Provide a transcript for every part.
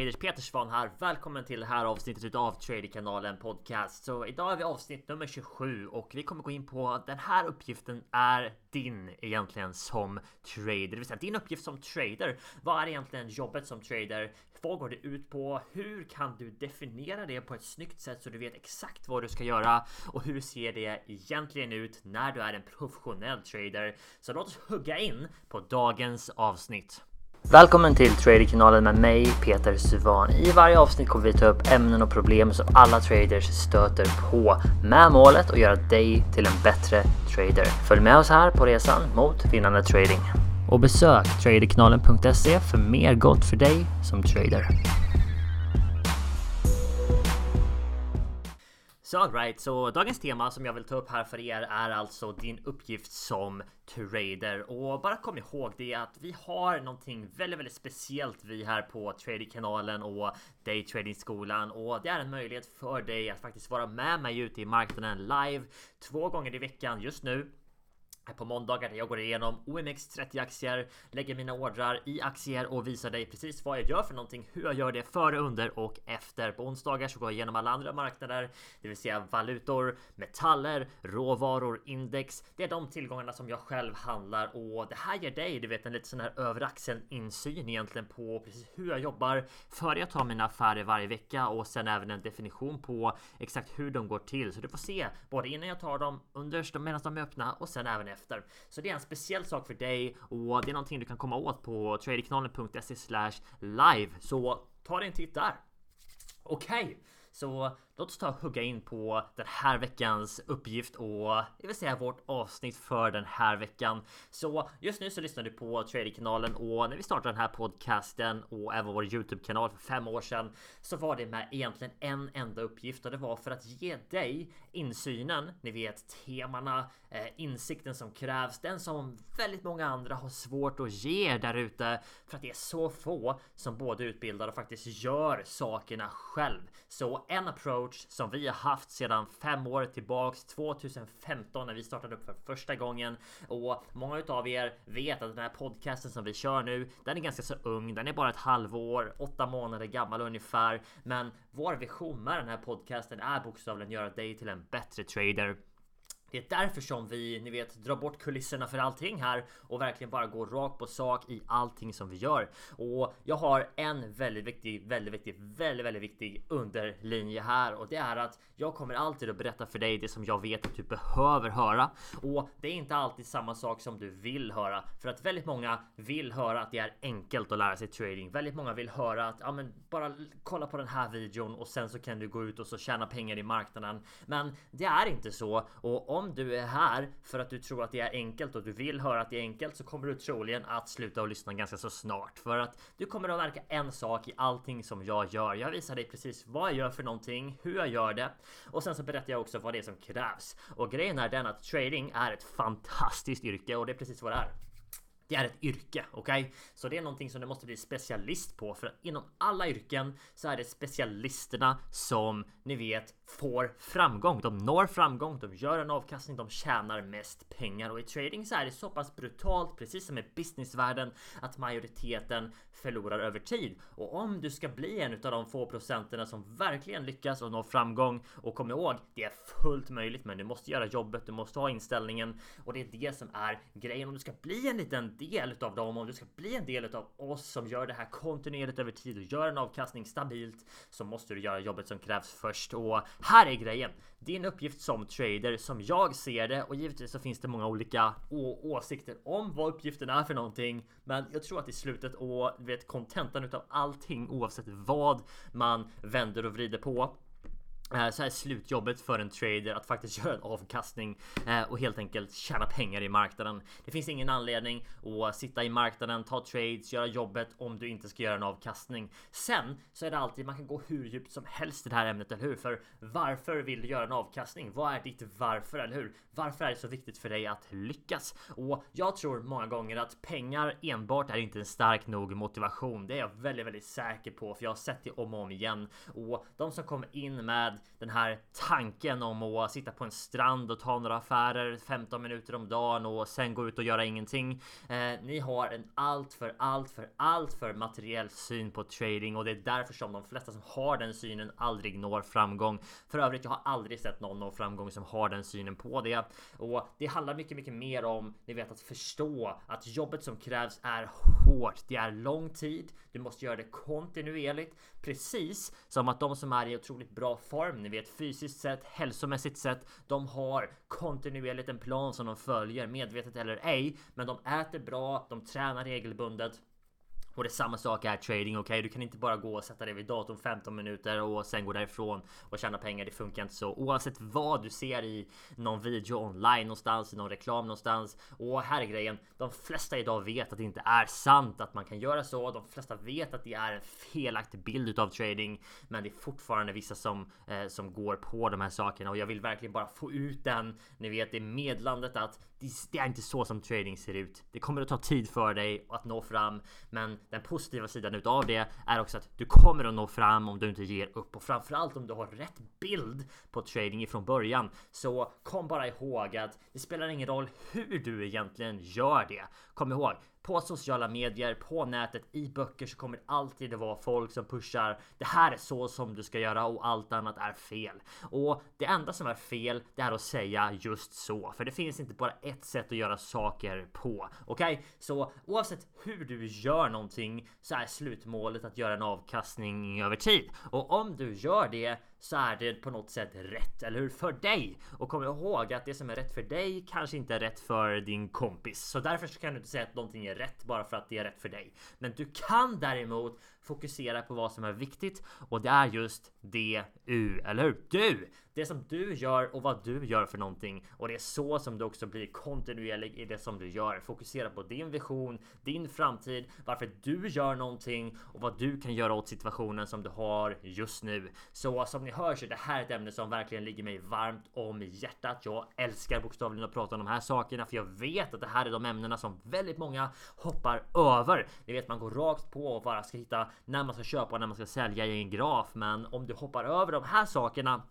Peders Petersson här. Välkommen till det här avsnittet av Traderkanalen Podcast. Så idag är vi avsnitt nummer 27 och vi kommer gå in på den här uppgiften är din egentligen som trader, det vill säga din uppgift som trader. Vad är egentligen jobbet som trader? Vad går det ut på? Hur kan du definiera det på ett snyggt sätt så du vet exakt vad du ska göra? Och hur ser det egentligen ut när du är en professionell trader? Så låt oss hugga in på dagens avsnitt. Välkommen till Traderkanalen med mig Peter Suvan. I varje avsnitt kommer vi ta upp ämnen och problem som alla traders stöter på med målet att göra dig till en bättre trader. Följ med oss här på resan mot vinnande trading. Och besök traderkanalen.se för mer gott för dig som trader. Så alright, så dagens tema som jag vill ta upp här för er är alltså din uppgift som trader. Och bara kom ihåg det att vi har någonting väldigt, väldigt speciellt vi här på Tradingkanalen och Daytradingskolan och det är en möjlighet för dig att faktiskt vara med mig ute i marknaden live två gånger i veckan just nu på måndagar där jag går igenom OMX30 aktier, lägger mina ordrar i aktier och visar dig precis vad jag gör för någonting, hur jag gör det före, under och efter. På onsdagar så går jag igenom alla andra marknader, det vill säga valutor, metaller, råvaror, index. Det är de tillgångarna som jag själv handlar och det här ger dig, du vet, en lite sån här över axeln insyn egentligen på precis hur jag jobbar före jag tar mina affärer varje vecka och sen även en definition på exakt hur de går till. Så du får se både innan jag tar dem, under medan de är öppna och sen även efter efter. Så det är en speciell sak för dig och det är någonting du kan komma åt på tradekanalen.se live. Så ta dig en titt där. Okej, okay. så Låt oss ta och hugga in på den här veckans uppgift och det vill säga vårt avsnitt för den här veckan. Så just nu så lyssnar du på Tradingkanalen och när vi startade den här podcasten och även vår Youtube-kanal för fem år sedan så var det med egentligen en enda uppgift och det var för att ge dig insynen, ni vet temana, eh, insikten som krävs, den som väldigt många andra har svårt att ge där ute för att det är så få som både utbildar och faktiskt gör sakerna själv. Så en approach coach som vi har haft sedan fem år tillbaks 2015 när vi startade upp för första gången och många utav er vet att den här podcasten som vi kör nu, den är ganska så ung. Den är bara ett halvår, åtta månader gammal ungefär. Men vår vision med den här podcasten är bokstavligen göra dig till en bättre trader. Det är därför som vi, ni vet, drar bort kulisserna för allting här och verkligen bara går rakt på sak i allting som vi gör. Och jag har en väldigt viktig, väldigt viktig, väldigt, väldigt viktig underlinje här och det är att jag kommer alltid att berätta för dig det som jag vet att du behöver höra. Och det är inte alltid samma sak som du vill höra för att väldigt många vill höra att det är enkelt att lära sig trading. Väldigt många vill höra att ja, men bara kolla på den här videon och sen så kan du gå ut och så tjäna pengar i marknaden. Men det är inte så och om du är här för att du tror att det är enkelt och du vill höra att det är enkelt så kommer du troligen att sluta och lyssna ganska så snart för att du kommer att märka en sak i allting som jag gör. Jag visar dig precis vad jag gör för någonting, hur jag gör det och sen så berättar jag också vad det är som krävs. Och grejen är den att trading är ett fantastiskt yrke och det är precis vad det är. Det är ett yrke, okej? Okay? Så det är någonting som du måste bli specialist på för att inom alla yrken så är det specialisterna som ni vet får framgång. De når framgång, de gör en avkastning, de tjänar mest pengar och i trading så är det så pass brutalt, precis som i businessvärlden, att majoriteten förlorar över tid. Och om du ska bli en av de få procenterna som verkligen lyckas och når framgång och kom ihåg, det är fullt möjligt, men du måste göra jobbet, du måste ha inställningen och det är det som är grejen. Om du ska bli en liten del av dem, om du ska bli en del av oss som gör det här kontinuerligt över tid och gör en avkastning stabilt så måste du göra jobbet som krävs först. Och här är grejen. Din uppgift som trader som jag ser det och givetvis så finns det många olika åsikter om vad uppgiften är för någonting. Men jag tror att i slutet och vet kontentan utav allting oavsett vad man vänder och vrider på Eh, så här slutjobbet för en trader att faktiskt göra en avkastning eh, och helt enkelt tjäna pengar i marknaden. Det finns ingen anledning att sitta i marknaden, ta trades, göra jobbet om du inte ska göra en avkastning. Sen så är det alltid man kan gå hur djupt som helst i det här ämnet, eller hur? För varför vill du göra en avkastning? Vad är ditt varför, eller hur? Varför är det så viktigt för dig att lyckas? Och jag tror många gånger att pengar enbart är inte en stark nog motivation. Det är jag väldigt, väldigt säker på, för jag har sett det om och om igen. Och de som kommer in med den här tanken om att sitta på en strand och ta några affärer 15 minuter om dagen och sen gå ut och göra ingenting. Eh, ni har en allt för allt för allt för materiell syn på trading och det är därför som de flesta som har den synen aldrig når framgång. För övrigt, jag har aldrig sett någon nå framgång som har den synen på det och det handlar mycket, mycket mer om ni vet att förstå att jobbet som krävs är hårt. Det är lång tid. Du måste göra det kontinuerligt, precis som att de som är i otroligt bra form, ni vet fysiskt sett, hälsomässigt sett, de har kontinuerligt en plan som de följer, medvetet eller ej. Men de äter bra, de tränar regelbundet och det är samma sak här trading, okej? Okay? Du kan inte bara gå och sätta dig vid datorn 15 minuter och sen gå därifrån och tjäna pengar. Det funkar inte så. Oavsett vad du ser i någon video online någonstans, i någon reklam någonstans. Och här är grejen. De flesta idag vet att det inte är sant att man kan göra så. De flesta vet att det är en felaktig bild utav trading. Men det är fortfarande vissa som, eh, som går på de här sakerna och jag vill verkligen bara få ut den. Ni vet det medlandet att det, är inte så som trading ser ut. Det kommer att ta tid för dig att nå fram, men den positiva sidan utav det är också att du kommer att nå fram om du inte ger upp och framförallt om du har rätt bild på trading ifrån början. Så kom bara ihåg att det spelar ingen roll hur du egentligen gör det. Kom ihåg, på sociala medier, på nätet, i böcker så kommer det alltid att vara folk som pushar det här är så som du ska göra och allt annat är fel. Och det enda som är fel, det är att säga just så. För det finns inte bara ett sätt att göra saker på. Okej? Okay? Så oavsett hur du gör någonting så är slutmålet att göra en avkastning över tid. Och om du gör det så är det på något sätt rätt, eller hur? För dig! Och kom ihåg att det som är rätt för dig kanske inte är rätt för din kompis. Så därför så kan du inte säga att någonting är rätt bara för att det är rätt för dig. Men du kan däremot fokusera på vad som är viktigt och det är just DU, eller hur? Du! Det som du gör och vad du gör för någonting och det är så som du också blir kontinuerlig i det som du gör. Fokusera på din vision, din framtid, varför du gör någonting och vad du kan göra åt situationen som du har just nu. Så som ni hör så är det här ett ämne som verkligen ligger mig varmt om hjärtat. Jag älskar bokstavligen att prata om de här sakerna för jag vet att det här är de ämnena som väldigt många hoppar över. Ni vet man går rakt på och bara ska hitta när man ska köpa och när man ska sälja i en graf. Men om du hoppar över de här sakerna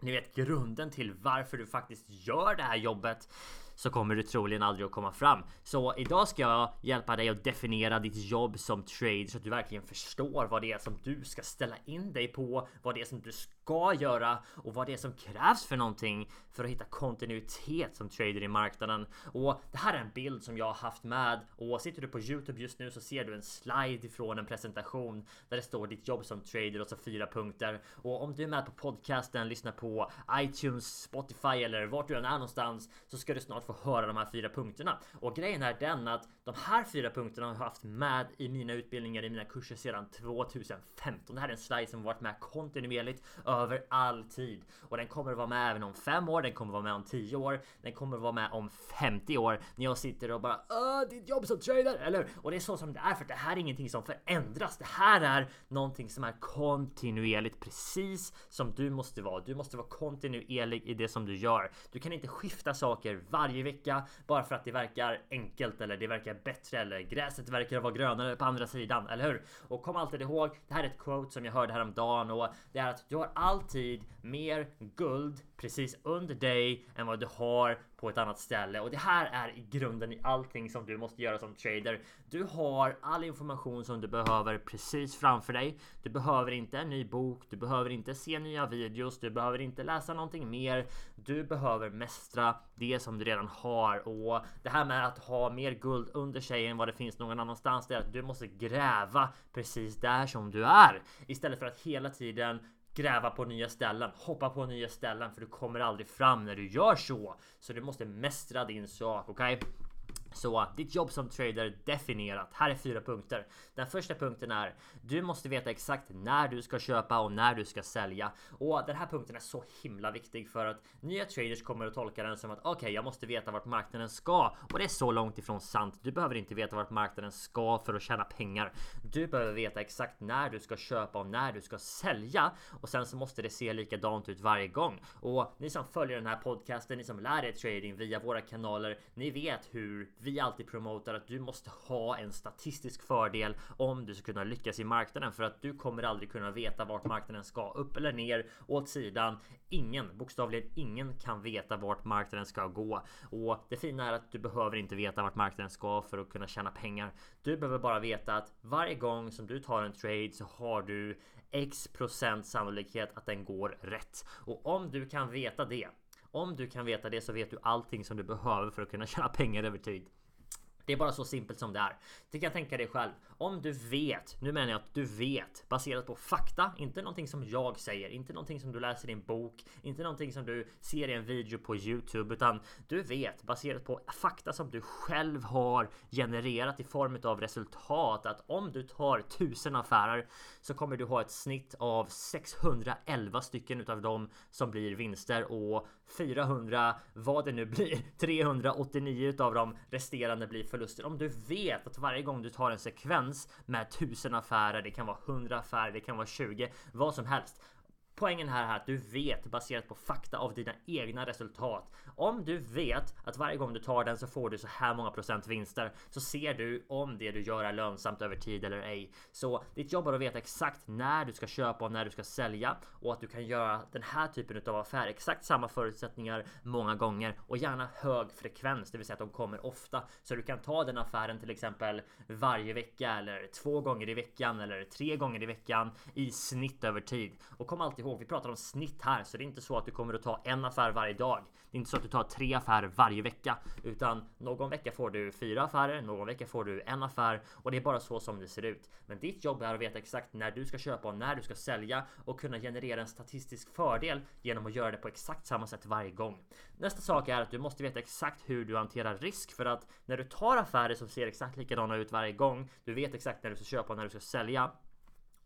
ni vet grunden till varför du faktiskt gör det här jobbet så kommer du troligen aldrig att komma fram. Så idag ska jag hjälpa dig att definiera ditt jobb som trade så att du verkligen förstår vad det är som du ska ställa in dig på, vad det är som du ska ska göra och vad det är som krävs för någonting för att hitta kontinuitet som trader i marknaden. Och det här är en bild som jag har haft med och sitter du på Youtube just nu så ser du en slide ifrån en presentation där det står ditt jobb som trader och så fyra punkter. Och om du är med på podcasten, lyssnar på iTunes, Spotify eller vart du än är någonstans så ska du snart få höra de här fyra punkterna. Och grejen är den att de här fyra punkterna har jag haft med i mina utbildningar i mina kurser sedan 2015. Det här är en slide som varit med kontinuerligt över all tid och den kommer att vara med även om fem år. Den kommer att vara med om 10 år. Den kommer att vara med om 50 år när jag sitter och bara Åh, ditt jobb som trader, eller Och det är så som det är för det här är ingenting som förändras. Det här är någonting som är kontinuerligt precis som du måste vara. Du måste vara kontinuerlig i det som du gör. Du kan inte skifta saker varje vecka bara för att det verkar enkelt eller det verkar bättre eller gräset verkar vara grönare på andra sidan, eller hur? Och kom alltid ihåg, det här är ett quote som jag hörde häromdagen och det är att du har alltid mer guld precis under dig än vad du har på ett annat ställe och det här är i grunden i allting som du måste göra som trader. Du har all information som du behöver precis framför dig. Du behöver inte en ny bok, du behöver inte se nya videos, du behöver inte läsa någonting mer. Du behöver mästra det som du redan har och det här med att ha mer guld under sig än vad det finns någon annanstans. Det är att du måste gräva precis där som du är istället för att hela tiden gräva på nya ställen, hoppa på nya ställen för du kommer aldrig fram när du gör så. Så du måste mästra din sak, okej? Okay? Så ditt jobb som trader definierat. Här är fyra punkter. Den första punkten är du måste veta exakt när du ska köpa och när du ska sälja. Och den här punkten är så himla viktig för att nya traders kommer att tolka den som att okej, okay, jag måste veta vart marknaden ska och det är så långt ifrån sant. Du behöver inte veta vart marknaden ska för att tjäna pengar. Du behöver veta exakt när du ska köpa och när du ska sälja och sen så måste det se likadant ut varje gång. Och ni som följer den här podcasten, ni som lär er trading via våra kanaler, ni vet hur vi alltid promotar att du måste ha en statistisk fördel om du ska kunna lyckas i marknaden för att du kommer aldrig kunna veta vart marknaden ska upp eller ner åt sidan. Ingen, bokstavligen ingen kan veta vart marknaden ska gå och det fina är att du behöver inte veta vart marknaden ska för att kunna tjäna pengar. Du behöver bara veta att varje gång som du tar en trade så har du X procent sannolikhet att den går rätt. Och om du kan veta det, om du kan veta det så vet du allting som du behöver för att kunna tjäna pengar över tid. Det är bara så simpelt som det är. Du kan tänka dig själv. Om du vet, nu menar jag att du vet baserat på fakta, inte någonting som jag säger, inte någonting som du läser i en bok, inte någonting som du ser i en video på Youtube, utan du vet baserat på fakta som du själv har genererat i form av resultat att om du tar tusen affärer så kommer du ha ett snitt av 611 stycken utav dem som blir vinster och 400 vad det nu blir 389 utav de resterande blir förluster. Om du vet att varje gång du tar en sekvens med tusen affärer, det kan vara 100 affärer, det kan vara 20, vad som helst. Poängen här är att du vet baserat på fakta av dina egna resultat. Om du vet att varje gång du tar den så får du så här många procent vinster så ser du om det du gör är lönsamt över tid eller ej. Så ditt jobb är att veta exakt när du ska köpa och när du ska sälja och att du kan göra den här typen av affär exakt samma förutsättningar många gånger och gärna hög frekvens, det vill säga att de kommer ofta så du kan ta den affären till exempel varje vecka eller två gånger i veckan eller tre gånger i veckan i snitt över tid och kom alltid ihåg, vi pratar om snitt här, så det är inte så att du kommer att ta en affär varje dag. Det är inte så att du tar tre affärer varje vecka, utan någon vecka får du fyra affärer, någon vecka får du en affär och det är bara så som det ser ut. Men ditt jobb är att veta exakt när du ska köpa och när du ska sälja och kunna generera en statistisk fördel genom att göra det på exakt samma sätt varje gång. Nästa sak är att du måste veta exakt hur du hanterar risk för att när du tar affärer som ser exakt likadana ut varje gång, du vet exakt när du ska köpa och när du ska sälja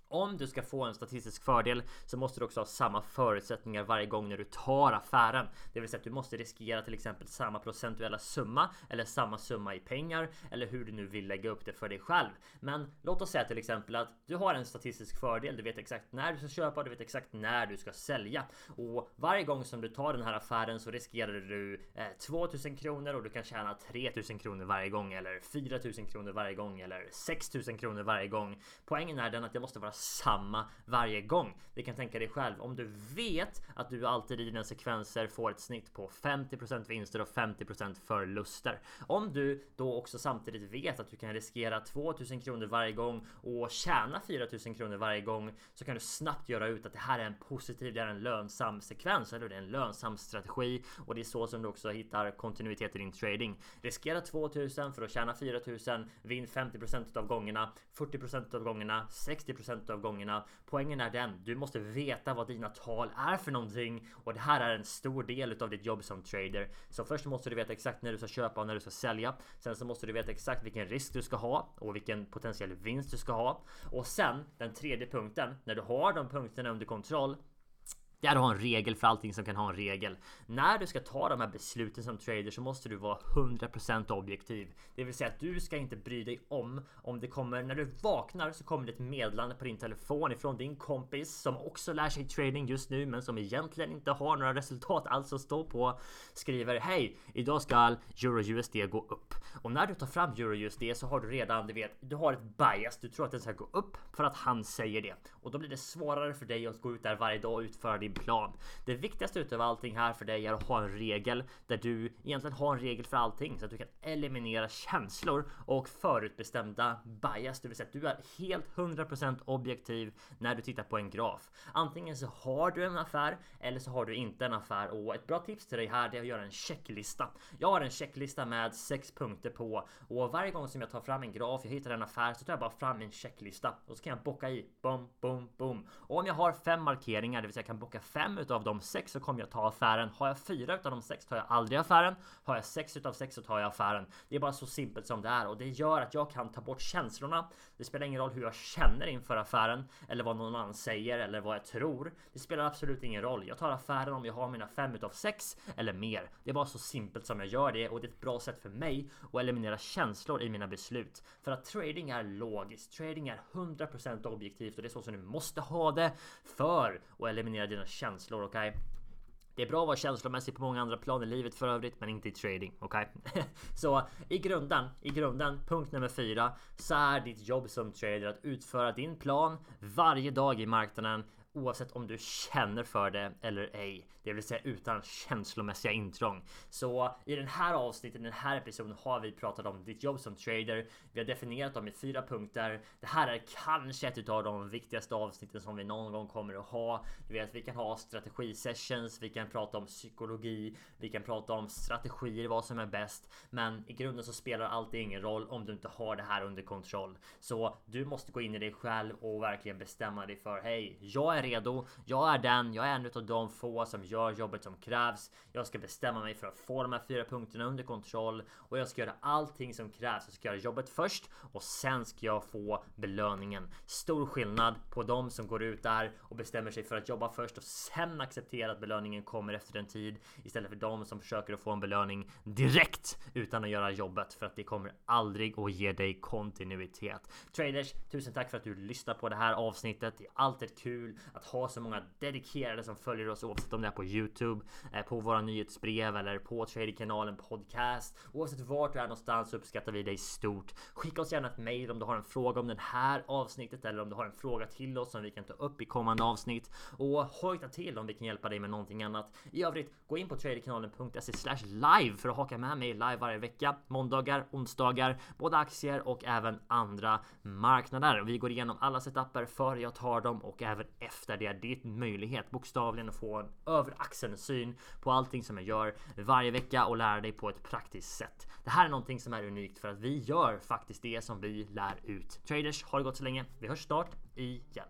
om du ska få en statistisk fördel så måste du också ha samma förutsättningar varje gång när du tar affären. Det vill säga att du måste riskera till exempel samma procentuella summa eller samma summa i pengar eller hur du nu vill lägga upp det för dig själv. Men låt oss säga till exempel att du har en statistisk fördel. Du vet exakt när du ska köpa, du vet exakt när du ska sälja och varje gång som du tar den här affären så riskerar du eh, 2000 kronor och du kan tjäna 3000 kronor varje gång eller 4000 kronor varje gång eller 6000 kronor varje gång. Poängen är den att det måste vara samma varje gång. Du kan tänka dig själv om du vet att du alltid i dina sekvenser får ett snitt på 50% vinster och 50% förluster. Om du då också samtidigt vet att du kan riskera 2000 kronor varje gång och tjäna 4000 kronor varje gång så kan du snabbt göra ut att det här är en positiv, det är en lönsam sekvens eller det är en lönsam strategi och det är så som du också hittar kontinuitet i din trading. Riskera 2000 för att tjäna 4000, vinn 50% av gångerna, 40% av gångerna, 60% av gångerna. Poängen är den, du måste veta vad dina tal är för någonting och det här är en stor del av ditt jobb som trader. Så först måste du veta exakt när du ska köpa och när du ska sälja. Sen så måste du veta exakt vilken risk du ska ha och vilken potentiell vinst du ska ha. Och sen den tredje punkten, när du har de punkterna under kontroll det är att ha en regel för allting som kan ha en regel. När du ska ta de här besluten som trader så måste du vara 100% objektiv. Det vill säga att du ska inte bry dig om om det kommer när du vaknar så kommer det ett meddelande på din telefon ifrån din kompis som också lär sig trading just nu men som egentligen inte har några resultat alls att stå på. Skriver hej, idag ska EURUSD gå upp. Och när du tar fram EURUSD så har du redan, du vet, du har ett bias. Du tror att den ska gå upp för att han säger det och då blir det svårare för dig att gå ut där varje dag och utföra din plan. Det viktigaste utav allting här för dig är att ha en regel där du egentligen har en regel för allting så att du kan eliminera känslor och förutbestämda bias. Det vill säga att du är helt 100% objektiv när du tittar på en graf. Antingen så har du en affär eller så har du inte en affär och ett bra tips till dig här är att göra en checklista. Jag har en checklista med sex punkter på och varje gång som jag tar fram en graf, jag hittar en affär så tar jag bara fram en checklista och så kan jag bocka i bom, bom, bom. Och om jag har fem markeringar, det vill säga jag kan bocka fem utav de sex så kommer jag ta affären. Har jag fyra utav de sex tar jag aldrig affären. Har jag sex utav sex så tar jag affären. Det är bara så simpelt som det är och det gör att jag kan ta bort känslorna. Det spelar ingen roll hur jag känner inför affären eller vad någon annan säger eller vad jag tror. Det spelar absolut ingen roll. Jag tar affären om jag har mina fem utav sex eller mer. Det är bara så simpelt som jag gör det och det är ett bra sätt för mig att eliminera känslor i mina beslut. För att trading är logiskt. Trading är 100% objektivt och det är så som du måste ha det för att eliminera dina känslor. Okej? Okay? Det är bra att vara känslomässig på många andra plan i livet för övrigt, men inte i trading. Okej? Okay? så i grunden, i grunden, punkt nummer fyra, så är ditt jobb som trader att utföra din plan varje dag i marknaden oavsett om du känner för det eller ej, det vill säga utan känslomässiga intrång. Så i den här avsnittet, den här episoden har vi pratat om ditt jobb som trader. Vi har definierat dem i fyra punkter. Det här är kanske ett av de viktigaste avsnitten som vi någon gång kommer att ha. Du vet, vi kan ha strategi sessions, vi kan prata om psykologi, vi kan prata om strategier, vad som är bäst. Men i grunden så spelar allt ingen roll om du inte har det här under kontroll. Så du måste gå in i dig själv och verkligen bestämma dig för hej, jag är är redo. Jag är den. Jag är en av de få som gör jobbet som krävs. Jag ska bestämma mig för att få de här fyra punkterna under kontroll och jag ska göra allting som krävs. Jag ska göra jobbet först och sen ska jag få belöningen. Stor skillnad på de som går ut där och bestämmer sig för att jobba först och sen acceptera att belöningen kommer efter en tid istället för de som försöker att få en belöning direkt utan att göra jobbet för att det kommer aldrig att ge dig kontinuitet. Traders, tusen tack för att du lyssnar på det här avsnittet. Det är alltid kul att ha så många dedikerade som följer oss oavsett om det är på Youtube, eh, på våra nyhetsbrev eller på Traderkanalen podcast. Oavsett vart du är någonstans så uppskattar vi dig stort. Skicka oss gärna ett mail om du har en fråga om det här avsnittet eller om du har en fråga till oss som vi kan ta upp i kommande avsnitt och hojta till om vi kan hjälpa dig med någonting annat. I övrigt, gå in på traderkanalen.se slash live för att haka med mig live varje vecka. Måndagar, onsdagar, både aktier och även andra marknader. Vi går igenom alla setuper före jag tar dem och även efter där det är din möjlighet bokstavligen att få en över axeln syn på allting som jag gör varje vecka och lära dig på ett praktiskt sätt. Det här är någonting som är unikt för att vi gör faktiskt det som vi lär ut. Traders, har det gått så länge. Vi hörs snart igen.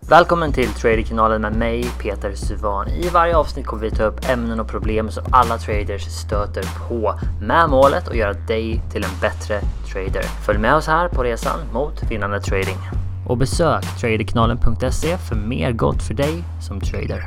Välkommen till Traderkanalen med mig Peter Suvan. I varje avsnitt kommer vi ta upp ämnen och problem som alla traders stöter på med målet att göra dig till en bättre trader. Följ med oss här på resan mot vinnande trading och besök traderkanalen.se för mer gott för dig som trader.